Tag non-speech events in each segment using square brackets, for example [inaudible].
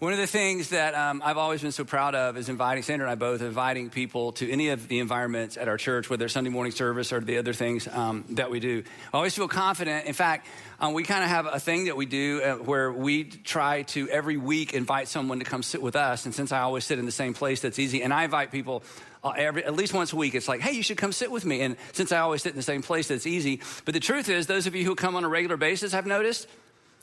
One of the things that um, I've always been so proud of is inviting, Sandra and I both, inviting people to any of the environments at our church, whether it's Sunday morning service or the other things um, that we do. I always feel confident. In fact, um, we kind of have a thing that we do uh, where we try to every week invite someone to come sit with us. And since I always sit in the same place, that's easy. And I invite people uh, every, at least once a week. It's like, hey, you should come sit with me. And since I always sit in the same place, that's easy. But the truth is, those of you who come on a regular basis, I've noticed,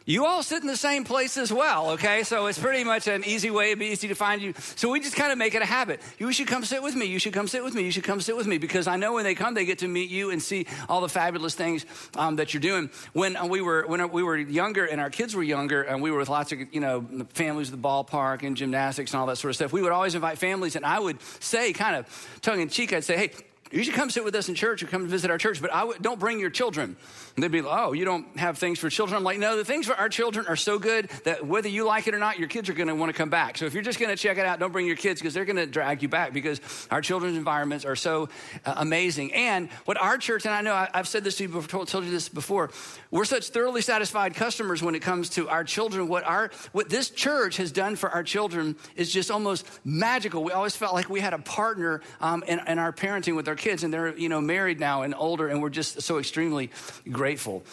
you all sit in the same place as well, okay? So it's pretty much an easy way, it'd be easy to find you. So we just kind of make it a habit. You should come sit with me. You should come sit with me. You should come sit with me because I know when they come, they get to meet you and see all the fabulous things um, that you're doing. When uh, we were when we were younger and our kids were younger and we were with lots of you know families at the ballpark and gymnastics and all that sort of stuff, we would always invite families and I would say, kind of tongue in cheek, I'd say, hey you should come sit with us in church or come visit our church, but I w- don't bring your children. And they'd be like, oh, you don't have things for children. I'm like, no, the things for our children are so good that whether you like it or not, your kids are going to want to come back. So if you're just going to check it out, don't bring your kids because they're going to drag you back because our children's environments are so uh, amazing. And what our church, and I know I, have said this to you before, told you this before, we're such thoroughly satisfied customers when it comes to our children. What our what this church has done for our children is just almost magical. We always felt like we had a partner um, in, in our parenting with our kids, and they're you know married now and older, and we're just so extremely grateful.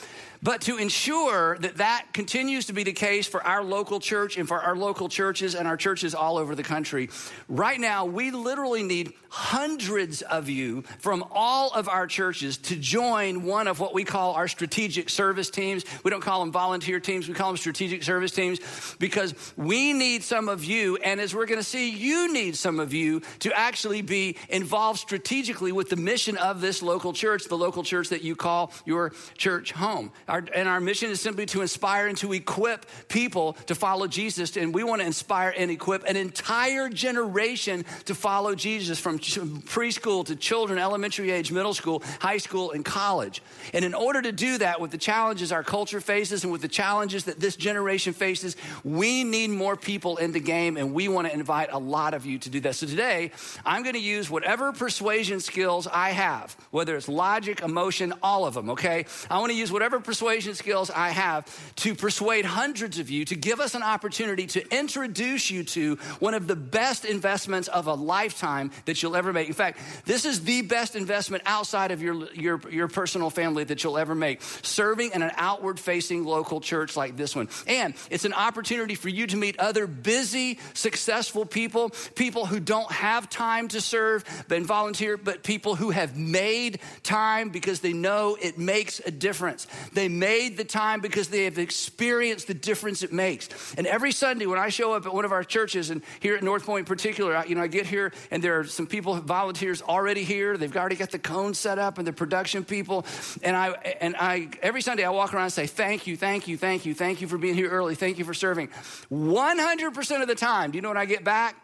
But to ensure that that continues to be the case for our local church and for our local churches and our churches all over the country, right now we literally need hundreds of you from all of our churches to join one of what we call our strategic service teams. We don't call them volunteer teams, we call them strategic service teams because we need some of you, and as we're going to see, you need some of you to actually be involved strategically with the mission of this local church, the local church that you call your church home. Our, and our mission is simply to inspire and to equip people to follow Jesus. And we want to inspire and equip an entire generation to follow Jesus from preschool to children, elementary age, middle school, high school, and college. And in order to do that, with the challenges our culture faces and with the challenges that this generation faces, we need more people in the game. And we want to invite a lot of you to do that. So today, I'm going to use whatever persuasion skills I have, whether it's logic, emotion, all of them, okay? I want to use whatever persuasion persuasion skills I have to persuade hundreds of you to give us an opportunity to introduce you to one of the best investments of a lifetime that you'll ever make. In fact, this is the best investment outside of your, your, your personal family that you'll ever make, serving in an outward facing local church like this one. And it's an opportunity for you to meet other busy, successful people, people who don't have time to serve and volunteer, but people who have made time because they know it makes a difference. They made the time because they have experienced the difference it makes. And every Sunday when I show up at one of our churches, and here at North Point in particular, I, you know, I get here and there are some people, volunteers already here. They've already got the cone set up and the production people. And I, and I, every Sunday I walk around and say, thank you, thank you, thank you, thank you for being here early. Thank you for serving. 100% of the time, do you know what I get back?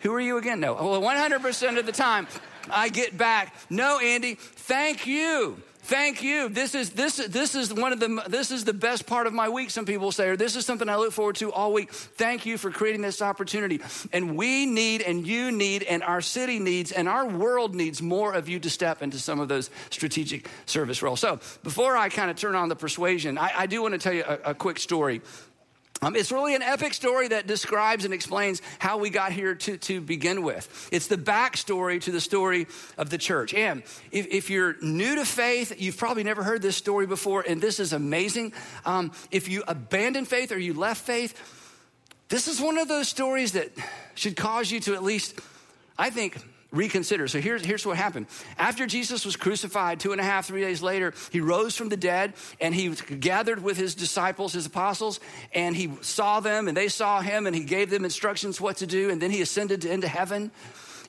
Who are you again? No. Well, 100% of the time, I get back, no, Andy, thank you. Thank you. This is this this is one of the this is the best part of my week. Some people say, or this is something I look forward to all week. Thank you for creating this opportunity. And we need, and you need, and our city needs, and our world needs more of you to step into some of those strategic service roles. So before I kind of turn on the persuasion, I, I do want to tell you a, a quick story um, it's really an epic story that describes and explains how we got here to, to begin with. It's the backstory to the story of the church. And if, if you're new to faith, you've probably never heard this story before, and this is amazing. Um, if you abandon faith or you left faith, this is one of those stories that should cause you to at least, I think, reconsider. So here's, here's what happened. After Jesus was crucified, two and a half, three days later, he rose from the dead and he gathered with his disciples, his apostles, and he saw them and they saw him and he gave them instructions what to do. And then he ascended into heaven.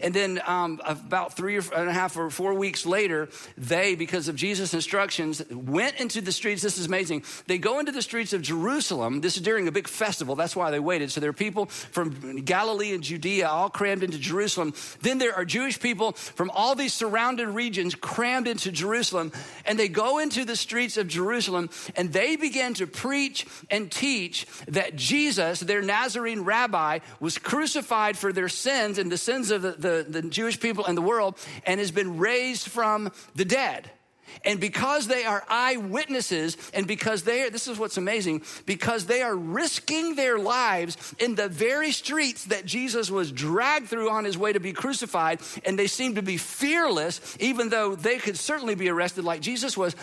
And then um, about three and a half or four weeks later, they, because of Jesus' instructions, went into the streets. This is amazing. They go into the streets of Jerusalem. This is during a big festival. That's why they waited. So there are people from Galilee and Judea all crammed into Jerusalem. Then there are Jewish people from all these surrounding regions crammed into Jerusalem. And they go into the streets of Jerusalem and they begin to preach and teach that Jesus, their Nazarene rabbi, was crucified for their sins and the sins of the, the, the Jewish people and the world and has been raised from the dead. And because they are eyewitnesses, and because they are, this is what's amazing, because they are risking their lives in the very streets that Jesus was dragged through on his way to be crucified, and they seem to be fearless, even though they could certainly be arrested like Jesus was.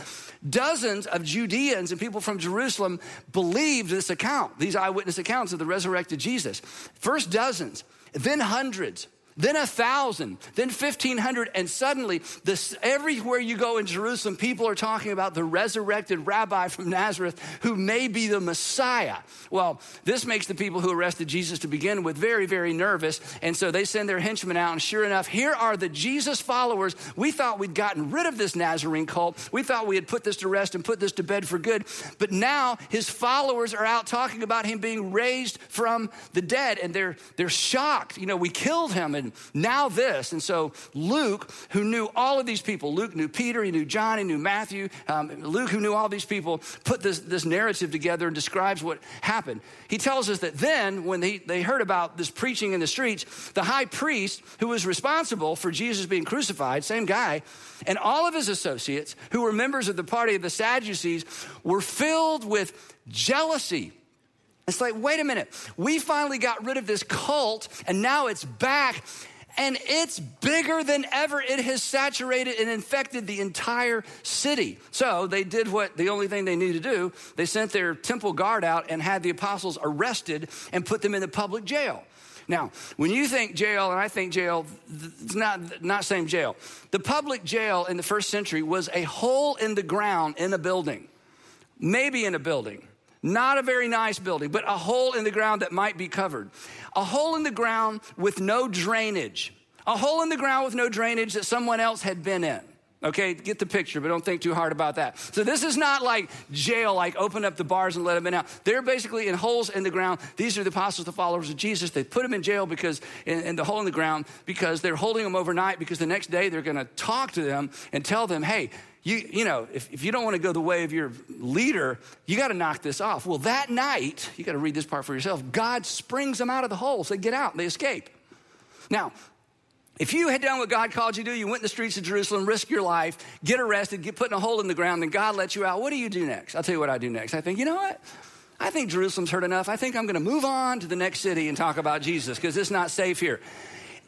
Dozens of Judeans and people from Jerusalem believed this account, these eyewitness accounts of the resurrected Jesus. First dozens, then hundreds then a thousand, then 1500. And suddenly, this, everywhere you go in Jerusalem, people are talking about the resurrected rabbi from Nazareth who may be the Messiah. Well, this makes the people who arrested Jesus to begin with very, very nervous. And so they send their henchmen out. And sure enough, here are the Jesus followers. We thought we'd gotten rid of this Nazarene cult. We thought we had put this to rest and put this to bed for good. But now his followers are out talking about him being raised from the dead. And they're, they're shocked. You know, we killed him and now this. And so Luke, who knew all of these people, Luke knew Peter, he knew John, he knew Matthew, um, Luke, who knew all these people, put this, this narrative together and describes what happened. He tells us that then, when they, they heard about this preaching in the streets, the high priest, who was responsible for Jesus being crucified, same guy, and all of his associates, who were members of the party of the Sadducees, were filled with jealousy it's like, wait a minute, we finally got rid of this cult and now it's back and it's bigger than ever. It has saturated and infected the entire city. So they did what the only thing they needed to do. They sent their temple guard out and had the apostles arrested and put them in the public jail. Now, when you think jail, and I think jail, it's not, not same jail. The public jail in the first century was a hole in the ground in a building, maybe in a building. Not a very nice building, but a hole in the ground that might be covered. A hole in the ground with no drainage. A hole in the ground with no drainage that someone else had been in. Okay, get the picture, but don't think too hard about that. So this is not like jail, like open up the bars and let them in out. They're basically in holes in the ground. These are the apostles, the followers of Jesus. They put them in jail because in, in the hole in the ground because they're holding them overnight because the next day they're going to talk to them and tell them, hey, you, you know, if, if you don't want to go the way of your leader, you got to knock this off. Well, that night, you got to read this part for yourself. God springs them out of the hole. They get out, and they escape. Now, if you had done what God called you to do, you went in the streets of Jerusalem, risk your life, get arrested, get put in a hole in the ground, then God lets you out, what do you do next? I'll tell you what I do next. I think, you know what? I think Jerusalem's heard enough. I think I'm going to move on to the next city and talk about Jesus because it's not safe here.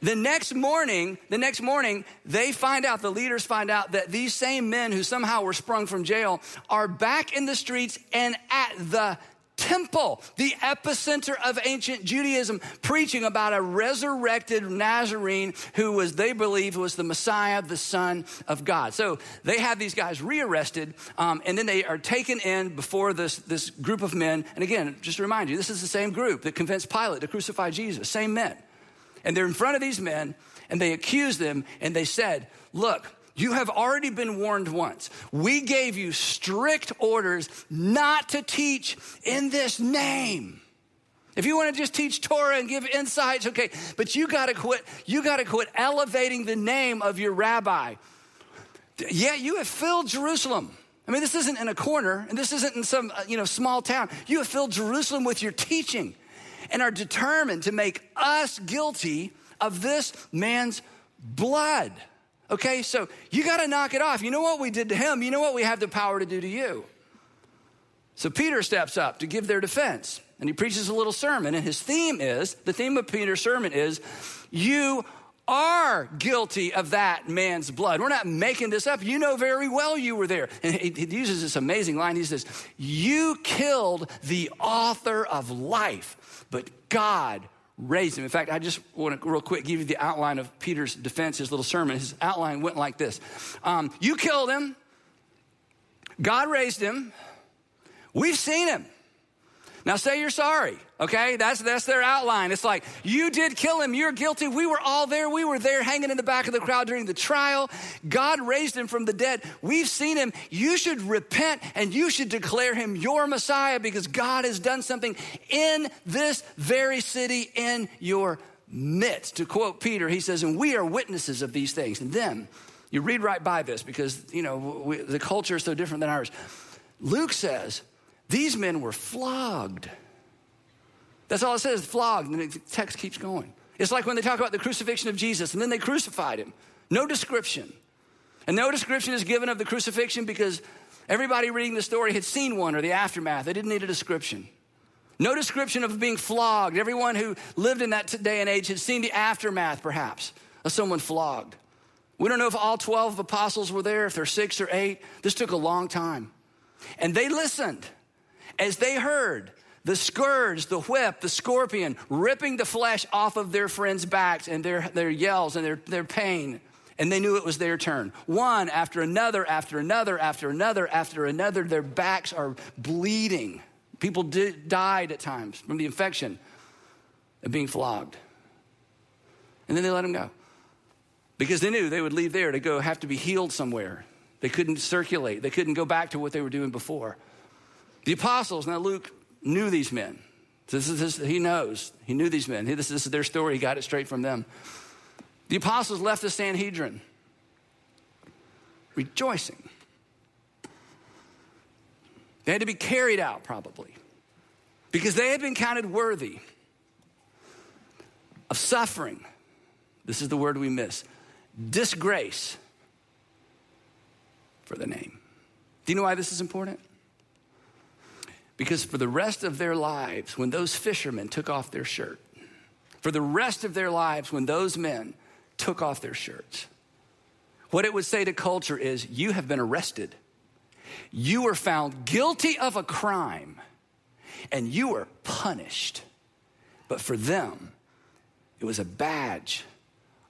The next morning, the next morning, they find out, the leaders find out that these same men who somehow were sprung from jail are back in the streets and at the temple, the epicenter of ancient Judaism, preaching about a resurrected Nazarene who was, they believed, was the Messiah, the Son of God. So they have these guys rearrested, um, and then they are taken in before this, this group of men. And again, just to remind you, this is the same group that convinced Pilate to crucify Jesus, same men. And they're in front of these men and they accused them and they said, Look, you have already been warned once. We gave you strict orders not to teach in this name. If you want to just teach Torah and give insights, okay, but you got to quit. You got to quit elevating the name of your rabbi. Yeah, you have filled Jerusalem. I mean, this isn't in a corner, and this isn't in some uh, you know small town. You have filled Jerusalem with your teaching and are determined to make us guilty of this man's blood. Okay, so you got to knock it off. You know what we did to him? You know what we have the power to do to you. So Peter steps up to give their defense and he preaches a little sermon. And his theme is the theme of Peter's sermon is, You are guilty of that man's blood. We're not making this up. You know very well you were there. And he, he uses this amazing line. He says, You killed the author of life, but God raised him. In fact, I just want to real quick give you the outline of Peter's defense, his little sermon. His outline went like this um, You killed him, God raised him, we've seen him. Now say you're sorry, okay? That's, that's their outline. It's like, you did kill him, you're guilty. We were all there. We were there hanging in the back of the crowd during the trial. God raised him from the dead. We've seen him. You should repent and you should declare him your Messiah because God has done something in this very city in your midst. To quote Peter, he says, and we are witnesses of these things. And then you read right by this because, you know, we, the culture is so different than ours. Luke says, these men were flogged. That's all it says, flogged. And the text keeps going. It's like when they talk about the crucifixion of Jesus and then they crucified him. No description. And no description is given of the crucifixion because everybody reading the story had seen one or the aftermath. They didn't need a description. No description of being flogged. Everyone who lived in that day and age had seen the aftermath, perhaps, of someone flogged. We don't know if all 12 apostles were there, if they're six or eight. This took a long time. And they listened as they heard the scourge, the whip, the scorpion ripping the flesh off of their friends' backs and their, their yells and their, their pain. And they knew it was their turn. One after another, after another, after another, after another, their backs are bleeding. People died at times from the infection of being flogged. And then they let them go because they knew they would leave there to go have to be healed somewhere. They couldn't circulate, they couldn't go back to what they were doing before. The apostles, now Luke knew these men. This is, he knows. He knew these men. This is their story. He got it straight from them. The apostles left the Sanhedrin rejoicing. They had to be carried out, probably, because they had been counted worthy of suffering. This is the word we miss disgrace for the name. Do you know why this is important? Because for the rest of their lives, when those fishermen took off their shirt, for the rest of their lives, when those men took off their shirts, what it would say to culture is you have been arrested. You were found guilty of a crime and you were punished. But for them, it was a badge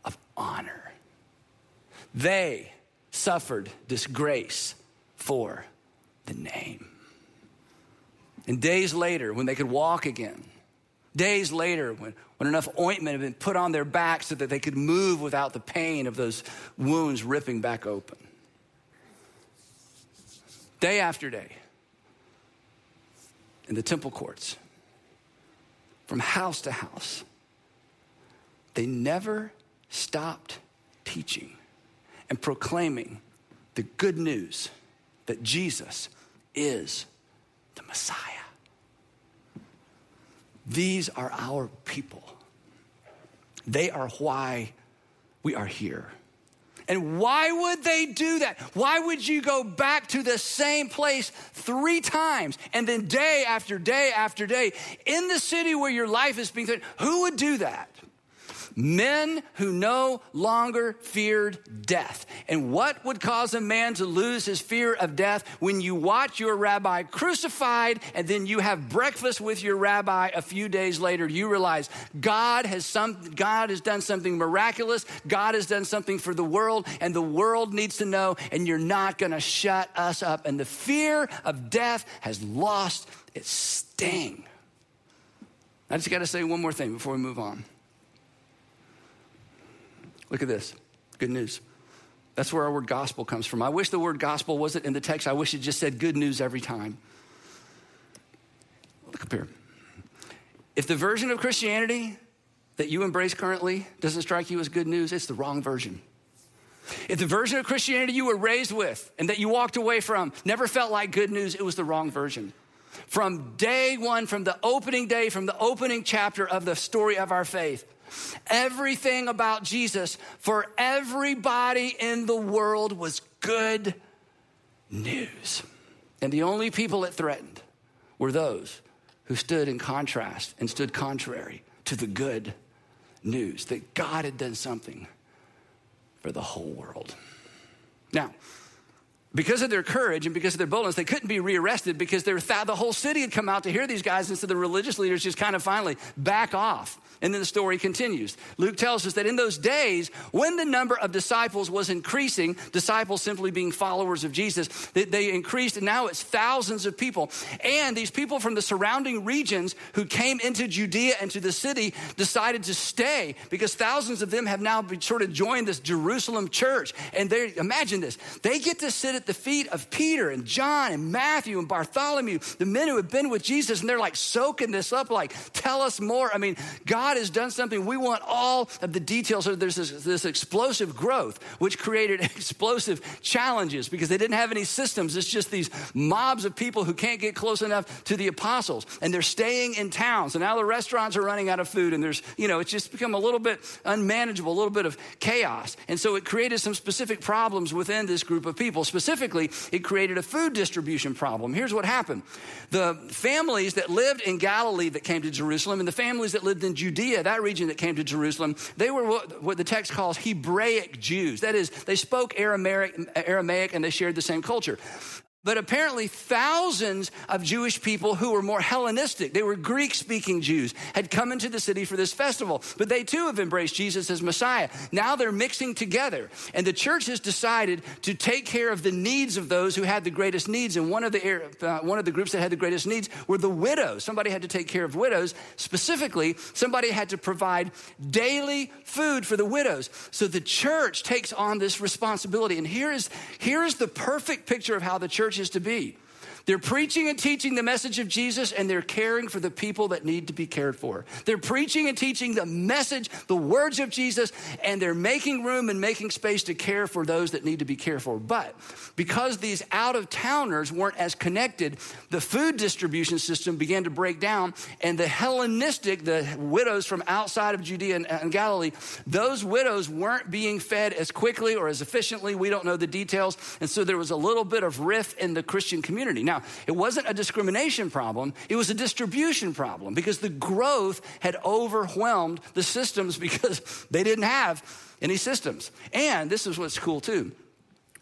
of honor. They suffered disgrace for the name. And days later, when they could walk again, days later, when, when enough ointment had been put on their back so that they could move without the pain of those wounds ripping back open. Day after day, in the temple courts, from house to house, they never stopped teaching and proclaiming the good news that Jesus is Messiah. These are our people. They are why we are here. And why would they do that? Why would you go back to the same place three times and then day after day after day in the city where your life is being threatened? Who would do that? Men who no longer feared death. And what would cause a man to lose his fear of death when you watch your rabbi crucified and then you have breakfast with your rabbi a few days later? You realize God has some God has done something miraculous. God has done something for the world and the world needs to know and you're not going to shut us up and the fear of death has lost its sting. I just got to say one more thing before we move on. Look at this. Good news. That's where our word gospel comes from. I wish the word gospel wasn't in the text. I wish it just said good news every time. Look up here. If the version of Christianity that you embrace currently doesn't strike you as good news, it's the wrong version. If the version of Christianity you were raised with and that you walked away from never felt like good news, it was the wrong version. From day one, from the opening day, from the opening chapter of the story of our faith, Everything about Jesus for everybody in the world was good news. And the only people it threatened were those who stood in contrast and stood contrary to the good news that God had done something for the whole world. Now, because of their courage and because of their boldness, they couldn't be rearrested because th- the whole city had come out to hear these guys. And so the religious leaders just kind of finally back off. And then the story continues. Luke tells us that in those days, when the number of disciples was increasing, disciples simply being followers of Jesus, they, they increased, and now it's thousands of people. And these people from the surrounding regions who came into Judea and to the city decided to stay because thousands of them have now sort of joined this Jerusalem church. And they imagine this they get to sit at the feet of Peter and John and Matthew and Bartholomew, the men who had been with Jesus, and they're like soaking this up, like, tell us more. I mean, God has done something. We want all of the details. So there's this, this explosive growth, which created [laughs] explosive challenges because they didn't have any systems. It's just these mobs of people who can't get close enough to the apostles, and they're staying in town. So now the restaurants are running out of food, and there's, you know, it's just become a little bit unmanageable, a little bit of chaos. And so it created some specific problems within this group of people. Specifically, it created a food distribution problem. Here's what happened the families that lived in Galilee that came to Jerusalem, and the families that lived in Judea, that region that came to Jerusalem, they were what, what the text calls Hebraic Jews. That is, they spoke Aramaic, Aramaic and they shared the same culture. But apparently, thousands of Jewish people who were more Hellenistic, they were Greek speaking Jews, had come into the city for this festival. But they too have embraced Jesus as Messiah. Now they're mixing together. And the church has decided to take care of the needs of those who had the greatest needs. And one of the, uh, one of the groups that had the greatest needs were the widows. Somebody had to take care of widows. Specifically, somebody had to provide daily food for the widows. So the church takes on this responsibility. And here is, here is the perfect picture of how the church church is to be. They're preaching and teaching the message of Jesus and they're caring for the people that need to be cared for. They're preaching and teaching the message, the words of Jesus, and they're making room and making space to care for those that need to be cared for. But because these out of towners weren't as connected, the food distribution system began to break down, and the Hellenistic, the widows from outside of Judea and, and Galilee, those widows weren't being fed as quickly or as efficiently. We don't know the details. And so there was a little bit of rift in the Christian community. Now, now, it wasn't a discrimination problem, it was a distribution problem because the growth had overwhelmed the systems [laughs] because they didn't have any systems. And this is what's cool too.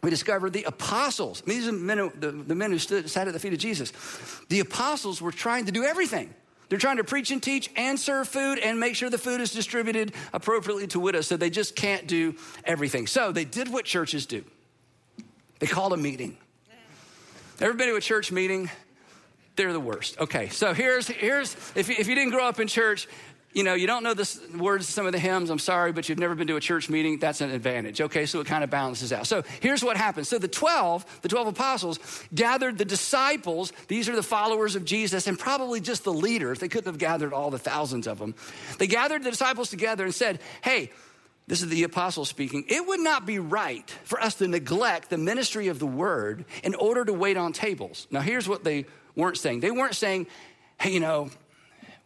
We discovered the apostles. These are men who, the, the men who stood, sat at the feet of Jesus. The apostles were trying to do everything. They're trying to preach and teach and serve food and make sure the food is distributed appropriately to widows. So they just can't do everything. So they did what churches do. They called a meeting. Ever been to a church meeting? They're the worst. Okay, so here's, here's if, you, if you didn't grow up in church, you know, you don't know the words of some of the hymns, I'm sorry, but you've never been to a church meeting, that's an advantage. Okay, so it kind of balances out. So here's what happens. So the 12, the 12 apostles, gathered the disciples, these are the followers of Jesus, and probably just the leaders. They couldn't have gathered all the thousands of them. They gathered the disciples together and said, hey, this is the apostle speaking. It would not be right for us to neglect the ministry of the word in order to wait on tables. Now, here's what they weren't saying. They weren't saying, hey, you know,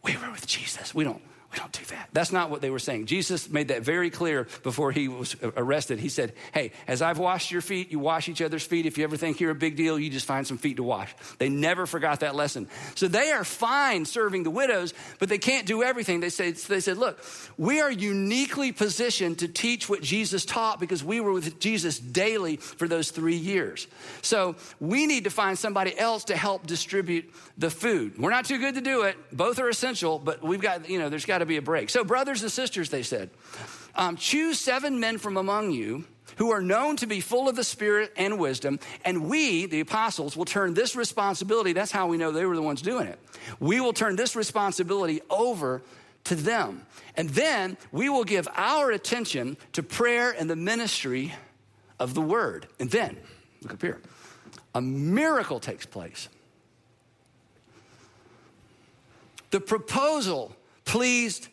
we were with Jesus. We don't, we don't do that. That's not what they were saying. Jesus made that very clear before he was arrested. He said, Hey, as I've washed your feet, you wash each other's feet. If you ever think you're a big deal, you just find some feet to wash. They never forgot that lesson. So they are fine serving the widows, but they can't do everything. They, say, they said, Look, we are uniquely positioned to teach what Jesus taught because we were with Jesus daily for those three years. So we need to find somebody else to help distribute the food. We're not too good to do it. Both are essential, but we've got, you know, there's got to be a break. So, brothers and sisters, they said, um, choose seven men from among you who are known to be full of the Spirit and wisdom, and we, the apostles, will turn this responsibility. That's how we know they were the ones doing it. We will turn this responsibility over to them. And then we will give our attention to prayer and the ministry of the word. And then, look up here, a miracle takes place. The proposal pleased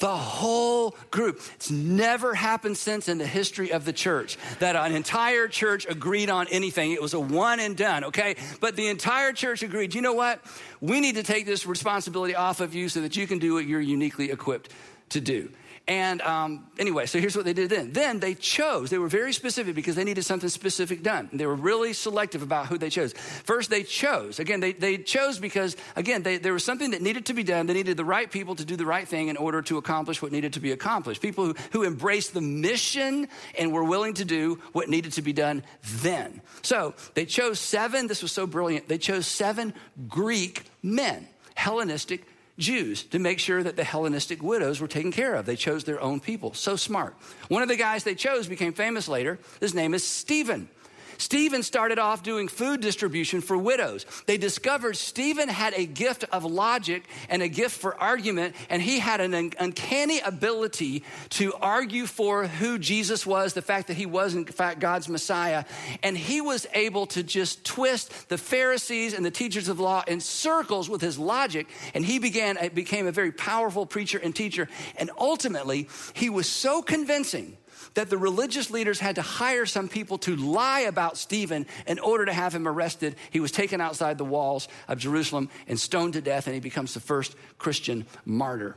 the whole group. It's never happened since in the history of the church that an entire church agreed on anything. It was a one and done, okay? But the entire church agreed, you know what? We need to take this responsibility off of you so that you can do what you're uniquely equipped to do. And um, anyway, so here's what they did then. Then they chose, they were very specific because they needed something specific done. They were really selective about who they chose. First, they chose. Again, they, they chose because, again, they, there was something that needed to be done. They needed the right people to do the right thing in order to accomplish what needed to be accomplished. People who, who embraced the mission and were willing to do what needed to be done then. So they chose seven, this was so brilliant, they chose seven Greek men, Hellenistic Jews to make sure that the Hellenistic widows were taken care of. They chose their own people. So smart. One of the guys they chose became famous later. His name is Stephen. Stephen started off doing food distribution for widows. They discovered Stephen had a gift of logic and a gift for argument, and he had an uncanny ability to argue for who Jesus was, the fact that he was, in fact, God's Messiah. And he was able to just twist the Pharisees and the teachers of law in circles with his logic, and he began, became a very powerful preacher and teacher. And ultimately, he was so convincing that the religious leaders had to hire some people to lie about Stephen in order to have him arrested. He was taken outside the walls of Jerusalem and stoned to death, and he becomes the first Christian martyr.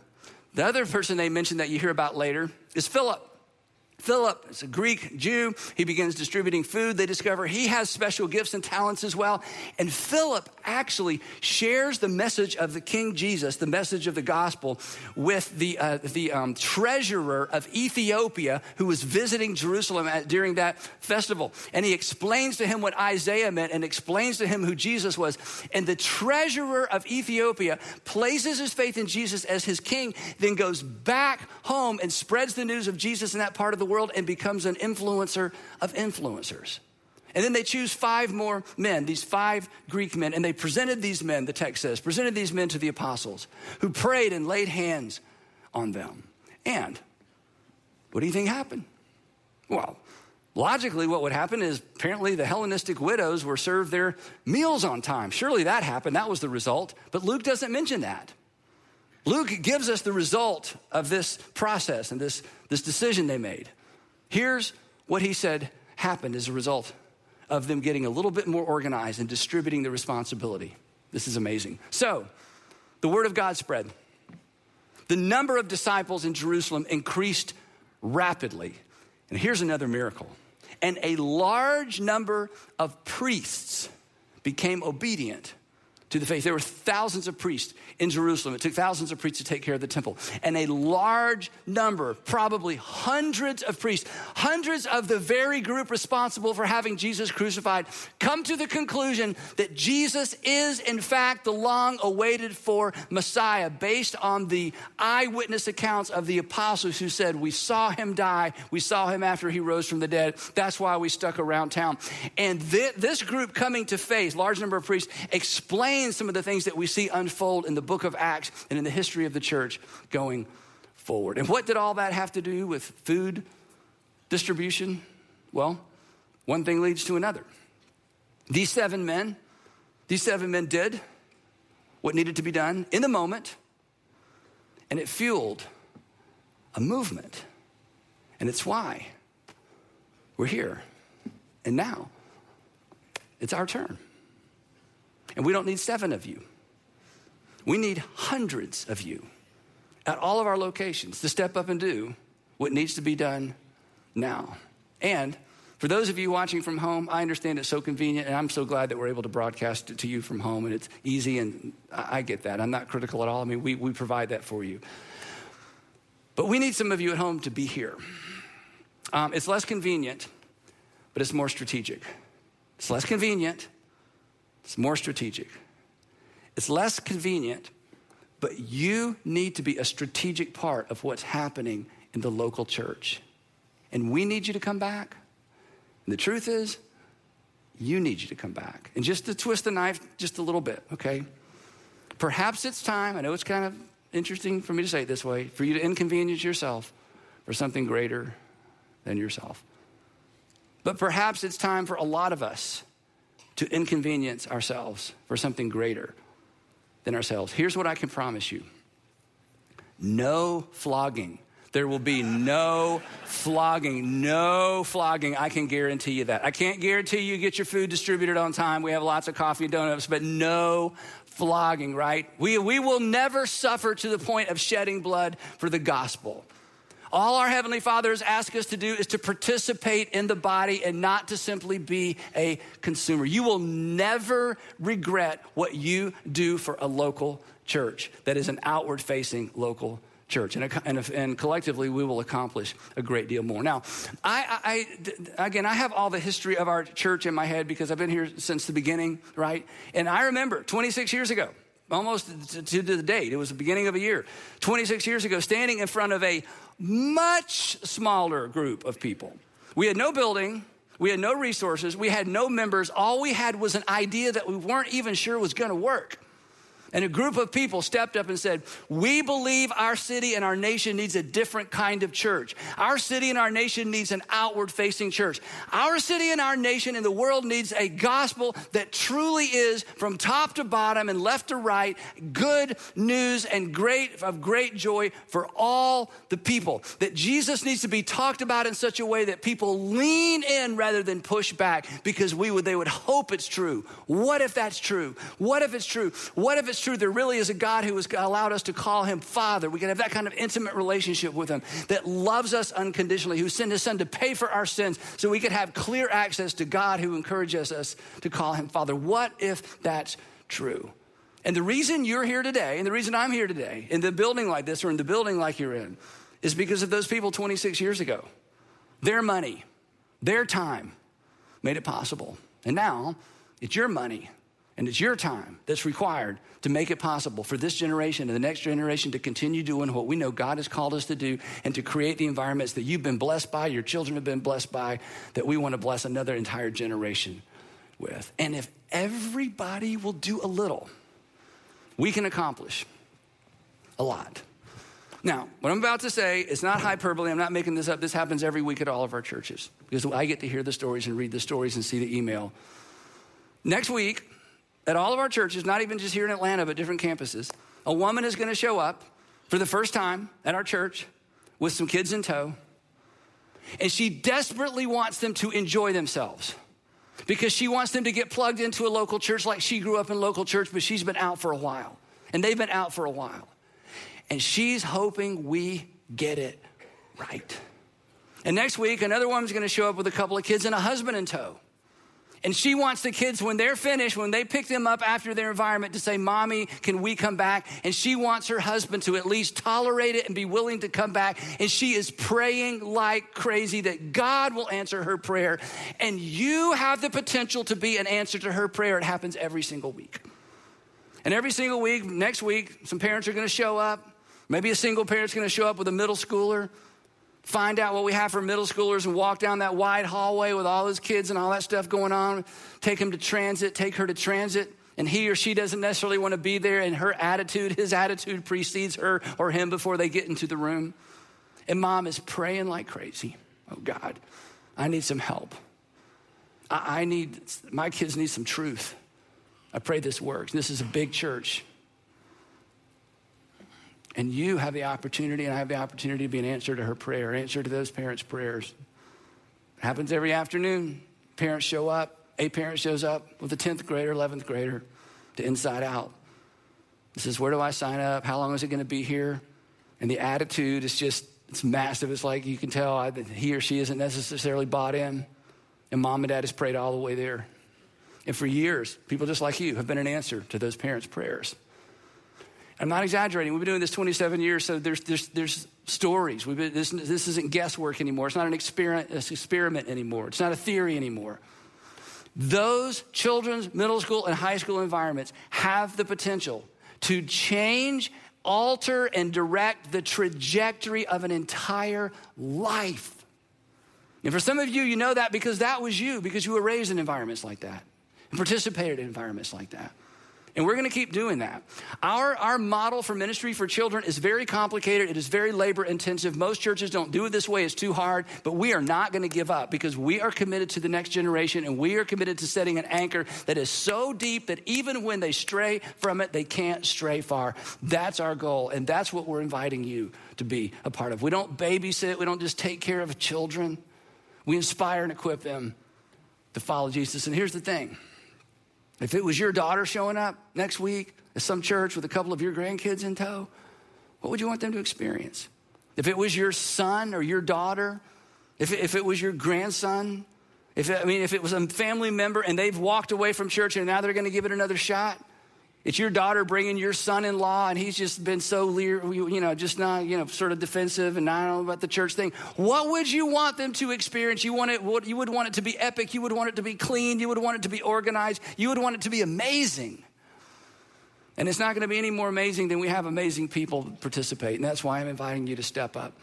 The other person they mentioned that you hear about later is Philip. Philip is a Greek Jew. He begins distributing food. They discover he has special gifts and talents as well. And Philip actually shares the message of the King Jesus, the message of the gospel, with the, uh, the um, treasurer of Ethiopia who was visiting Jerusalem at, during that festival. And he explains to him what Isaiah meant and explains to him who Jesus was. And the treasurer of Ethiopia places his faith in Jesus as his king, then goes back home and spreads the news of Jesus in that part of the world and becomes an influencer of influencers. And then they choose five more men, these five Greek men, and they presented these men, the text says, presented these men to the apostles who prayed and laid hands on them. And what do you think happened? Well, logically, what would happen is apparently the Hellenistic widows were served their meals on time. Surely that happened. That was the result. But Luke doesn't mention that. Luke gives us the result of this process and this, this decision they made. Here's what he said happened as a result of them getting a little bit more organized and distributing the responsibility. This is amazing. So, the word of God spread. The number of disciples in Jerusalem increased rapidly. And here's another miracle. And a large number of priests became obedient to the faith. There were thousands of priests in Jerusalem. It took thousands of priests to take care of the temple. And a large number, probably hundreds of priests, hundreds of the very group responsible for having Jesus crucified, come to the conclusion that Jesus is, in fact, the long awaited for Messiah, based on the eyewitness accounts of the apostles who said, We saw him die, we saw him after he rose from the dead. That's why we stuck around town. And th- this group coming to faith, large number of priests, some of the things that we see unfold in the book of Acts and in the history of the church going forward. And what did all that have to do with food distribution? Well, one thing leads to another. These seven men, these seven men did what needed to be done in the moment, and it fueled a movement. And it's why we're here. And now it's our turn. And we don't need seven of you. We need hundreds of you at all of our locations to step up and do what needs to be done now. And for those of you watching from home, I understand it's so convenient, and I'm so glad that we're able to broadcast it to you from home, and it's easy, and I get that. I'm not critical at all. I mean, we, we provide that for you. But we need some of you at home to be here. Um, it's less convenient, but it's more strategic. It's less convenient, it's more strategic. It's less convenient, but you need to be a strategic part of what's happening in the local church. And we need you to come back. And the truth is, you need you to come back. And just to twist the knife just a little bit, okay? Perhaps it's time, I know it's kind of interesting for me to say it this way, for you to inconvenience yourself for something greater than yourself. But perhaps it's time for a lot of us to inconvenience ourselves for something greater than ourselves. Here's what I can promise you no flogging. There will be no flogging, no flogging. I can guarantee you that. I can't guarantee you get your food distributed on time. We have lots of coffee and donuts, but no flogging, right? We, we will never suffer to the point of shedding blood for the gospel. All our Heavenly Father has asked us to do is to participate in the body and not to simply be a consumer. You will never regret what you do for a local church that is an outward facing local church. And, and, and, collectively, we will accomplish a great deal more. Now, I, I, again, I have all the history of our church in my head because I've been here since the beginning, right? And I remember 26 years ago, almost to the date, it was the beginning of a year, 26 years ago, standing in front of a much smaller group of people. We had no building. We had no resources. We had no members. All we had was an idea that we weren't even sure was going to work. And a group of people stepped up and said, We believe our city and our nation needs a different kind of church. Our city and our nation needs an outward facing church. Our city and our nation and the world needs a gospel that truly is from top to bottom and left to right good news and great of great joy for all the people. That Jesus needs to be talked about in such a way that people lean in rather than push back because we would, they would hope it's true. What if that's true? What if it's true? What if it's it's true, there really is a God who has allowed us to call him Father. We can have that kind of intimate relationship with him that loves us unconditionally, who sent his son to pay for our sins so we could have clear access to God who encourages us to call him Father. What if that's true? And the reason you're here today, and the reason I'm here today, in the building like this or in the building like you're in, is because of those people 26 years ago. Their money, their time made it possible. And now it's your money and it's your time that's required to make it possible for this generation and the next generation to continue doing what we know God has called us to do and to create the environments that you've been blessed by, your children have been blessed by, that we want to bless another entire generation with. And if everybody will do a little, we can accomplish a lot. Now, what I'm about to say is not hyperbole. I'm not making this up. This happens every week at all of our churches because I get to hear the stories and read the stories and see the email. Next week, at all of our churches, not even just here in Atlanta, but different campuses, a woman is going to show up for the first time at our church with some kids in tow. And she desperately wants them to enjoy themselves because she wants them to get plugged into a local church like she grew up in local church, but she's been out for a while. And they've been out for a while. And she's hoping we get it right. And next week, another woman's gonna show up with a couple of kids and a husband in tow. And she wants the kids, when they're finished, when they pick them up after their environment, to say, Mommy, can we come back? And she wants her husband to at least tolerate it and be willing to come back. And she is praying like crazy that God will answer her prayer. And you have the potential to be an answer to her prayer. It happens every single week. And every single week, next week, some parents are going to show up. Maybe a single parent's going to show up with a middle schooler find out what we have for middle schoolers and walk down that wide hallway with all his kids and all that stuff going on. Take him to transit, take her to transit. And he or she doesn't necessarily want to be there, and her attitude, his attitude precedes her or him before they get into the room. And mom is praying like crazy. Oh God, I need some help. I, I need, my kids need some truth. I pray this works. This is a big church. And you have the opportunity, and I have the opportunity to be an answer to her prayer, answer to those parents' prayers. It happens every afternoon. Parents show up, a parent shows up with a 10th grader, 11th grader to Inside Out. This is where do I sign up? How long is it going to be here? And the attitude is just, it's massive. It's like you can tell that he or she isn't necessarily bought in. And mom and dad has prayed all the way there. And for years, people just like you have been an answer to those parents' prayers. I'm not exaggerating. We've been doing this 27 years, so there's, there's, there's stories. We've been, this, this isn't guesswork anymore. It's not an experiment, experiment anymore. It's not a theory anymore. Those children's middle school and high school environments have the potential to change, alter, and direct the trajectory of an entire life. And for some of you, you know that because that was you, because you were raised in environments like that and participated in environments like that. And we're going to keep doing that. Our, our model for ministry for children is very complicated. It is very labor intensive. Most churches don't do it this way. It's too hard. But we are not going to give up because we are committed to the next generation and we are committed to setting an anchor that is so deep that even when they stray from it, they can't stray far. That's our goal. And that's what we're inviting you to be a part of. We don't babysit, we don't just take care of children. We inspire and equip them to follow Jesus. And here's the thing if it was your daughter showing up next week at some church with a couple of your grandkids in tow, what would you want them to experience? if it was your son or your daughter, if it, if it was your grandson, if I mean, if it was a family member and they've walked away from church and now they're going to give it another shot, it's your daughter bringing your son-in-law, and he's just been so, you know, just not, you know, sort of defensive and not know about the church thing. What would you want them to experience? You want it. You would want it to be epic. You would want it to be clean. You would want it to be organized. You would want it to be amazing. And it's not going to be any more amazing than we have amazing people participate. And that's why I'm inviting you to step up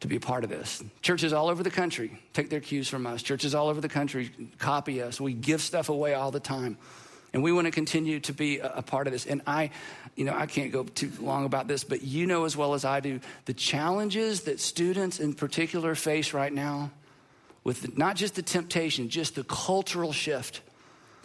to be a part of this. Churches all over the country take their cues from us. Churches all over the country copy us. We give stuff away all the time. And we want to continue to be a, part of this. And I, you know, I can't go too long about this, but you know as well as I do the challenges that students in particular face right now with not just the temptation, just the cultural shift.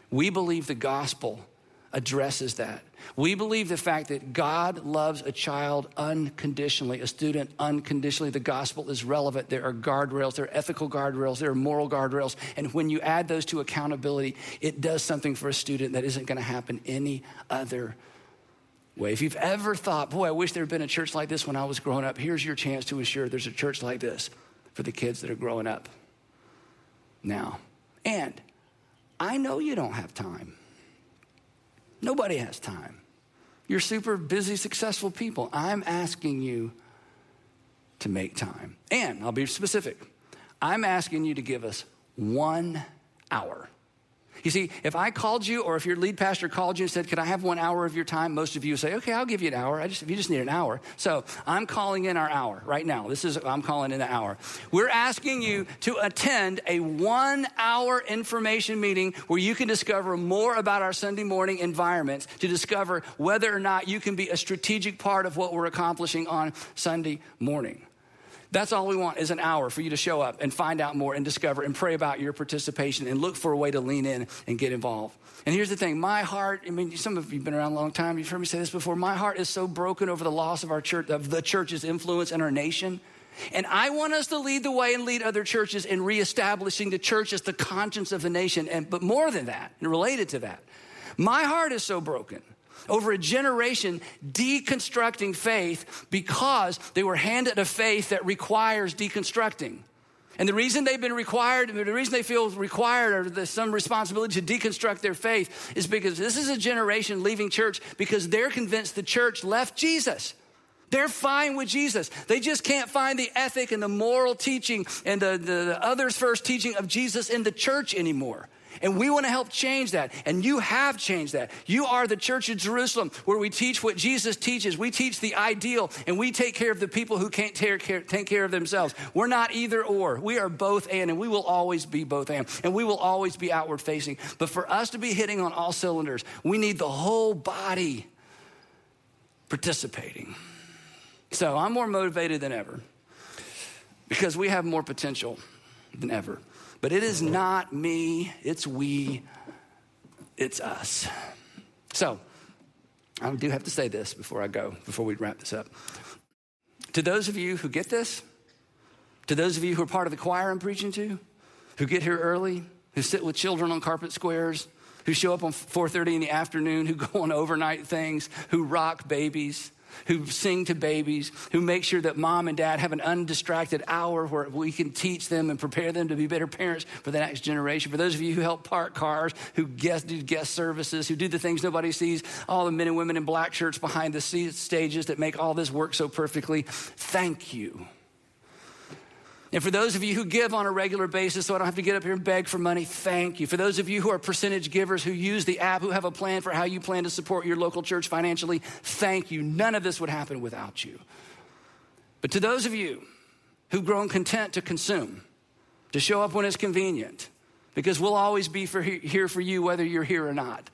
We believe the gospel addresses that. We believe the fact that God loves a child unconditionally, a student unconditionally. The gospel is relevant. There are guardrails, there are ethical guardrails, there are moral guardrails. And when you add those to accountability, it does something for a student that isn't going to happen any other way. If you've ever thought, boy, I wish there had been a church like this when I was growing up, here's your chance to ensure there's a church like this for the kids that are growing up now. And I know you don't have time. Nobody has time. You're super busy, successful people. I'm asking you to make time. And I'll be specific. I'm asking you to give us one hour. You see, if I called you or if your lead pastor called you and said, Could I have one hour of your time? Most of you say, Okay, I'll give you an hour. I just, if you just need an hour. So I'm calling in our hour right now. This is, I'm calling in the hour. We're asking you to attend a one hour information meeting where you can discover more about our Sunday morning environments to discover whether or not you can be a strategic part of what we're accomplishing on Sunday morning. That's all we want is an hour for you to show up and find out more and discover and pray about your participation and look for a way to lean in and get involved. And here's the thing my heart, I mean, some of you have been around a long time, you've heard me say this before. My heart is so broken over the loss of our church, of the church's influence in our nation. And I want us to lead the way and lead other churches in reestablishing the church as the conscience of the nation. And, but more than that, and related to that, my heart is so broken over a generation deconstructing faith because they were handed a faith that requires deconstructing. And the reason they've been required, the reason they feel required or some responsibility to deconstruct their faith is because this is a generation leaving church because they're convinced the church left Jesus. They're fine with Jesus. They just can't find the ethic and the moral teaching and the, the, the others first teaching of Jesus in the church anymore. And we want to help change that. And you have changed that. You are the church of Jerusalem where we teach what Jesus teaches. We teach the ideal and we take care of the people who can't take care, take care of themselves. We're not either or. We are both and, and we will always be both and. And we will always be outward facing. But for us to be hitting on all cylinders, we need the whole body participating. So I'm more motivated than ever because we have more potential than ever. But it is not me, it's we, it's us. So, I do have to say this before I go, before we wrap this up. To those of you who get this, to those of you who are part of the choir I'm preaching to, who get here early, who sit with children on carpet squares, who show up on 4:30 in the afternoon, who go on overnight things, who rock babies, who sing to babies, who make sure that mom and dad have an undistracted hour where we can teach them and prepare them to be better parents for the next generation. For those of you who help park cars, who guest, do guest services, who do the things nobody sees, all the men and women in black shirts behind the stages that make all this work so perfectly, thank you. And for those of you who give on a regular basis, so I don't have to get up here and beg for money, thank you. For those of you who are percentage givers, who use the app, who have a plan for how you plan to support your local church financially, thank you. None of this would happen without you. But to those of you who've grown content to consume, to show up when it's convenient, because we'll always be for here for you whether you're here or not,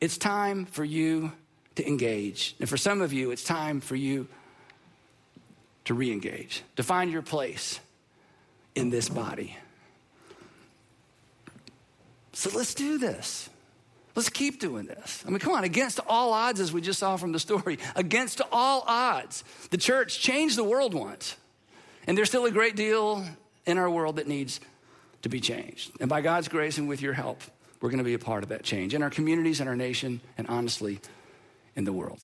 it's time for you to engage. And for some of you, it's time for you to re engage, to find your place in this body. So let's do this. Let's keep doing this. I mean, come on, against all odds, as we just saw from the story, [laughs] against all odds, the church changed the world once. And there's still a great deal in our world that needs to be changed. And by God's grace and with your help, we're going to be a part of that change in our communities, in our nation, and honestly, in the world.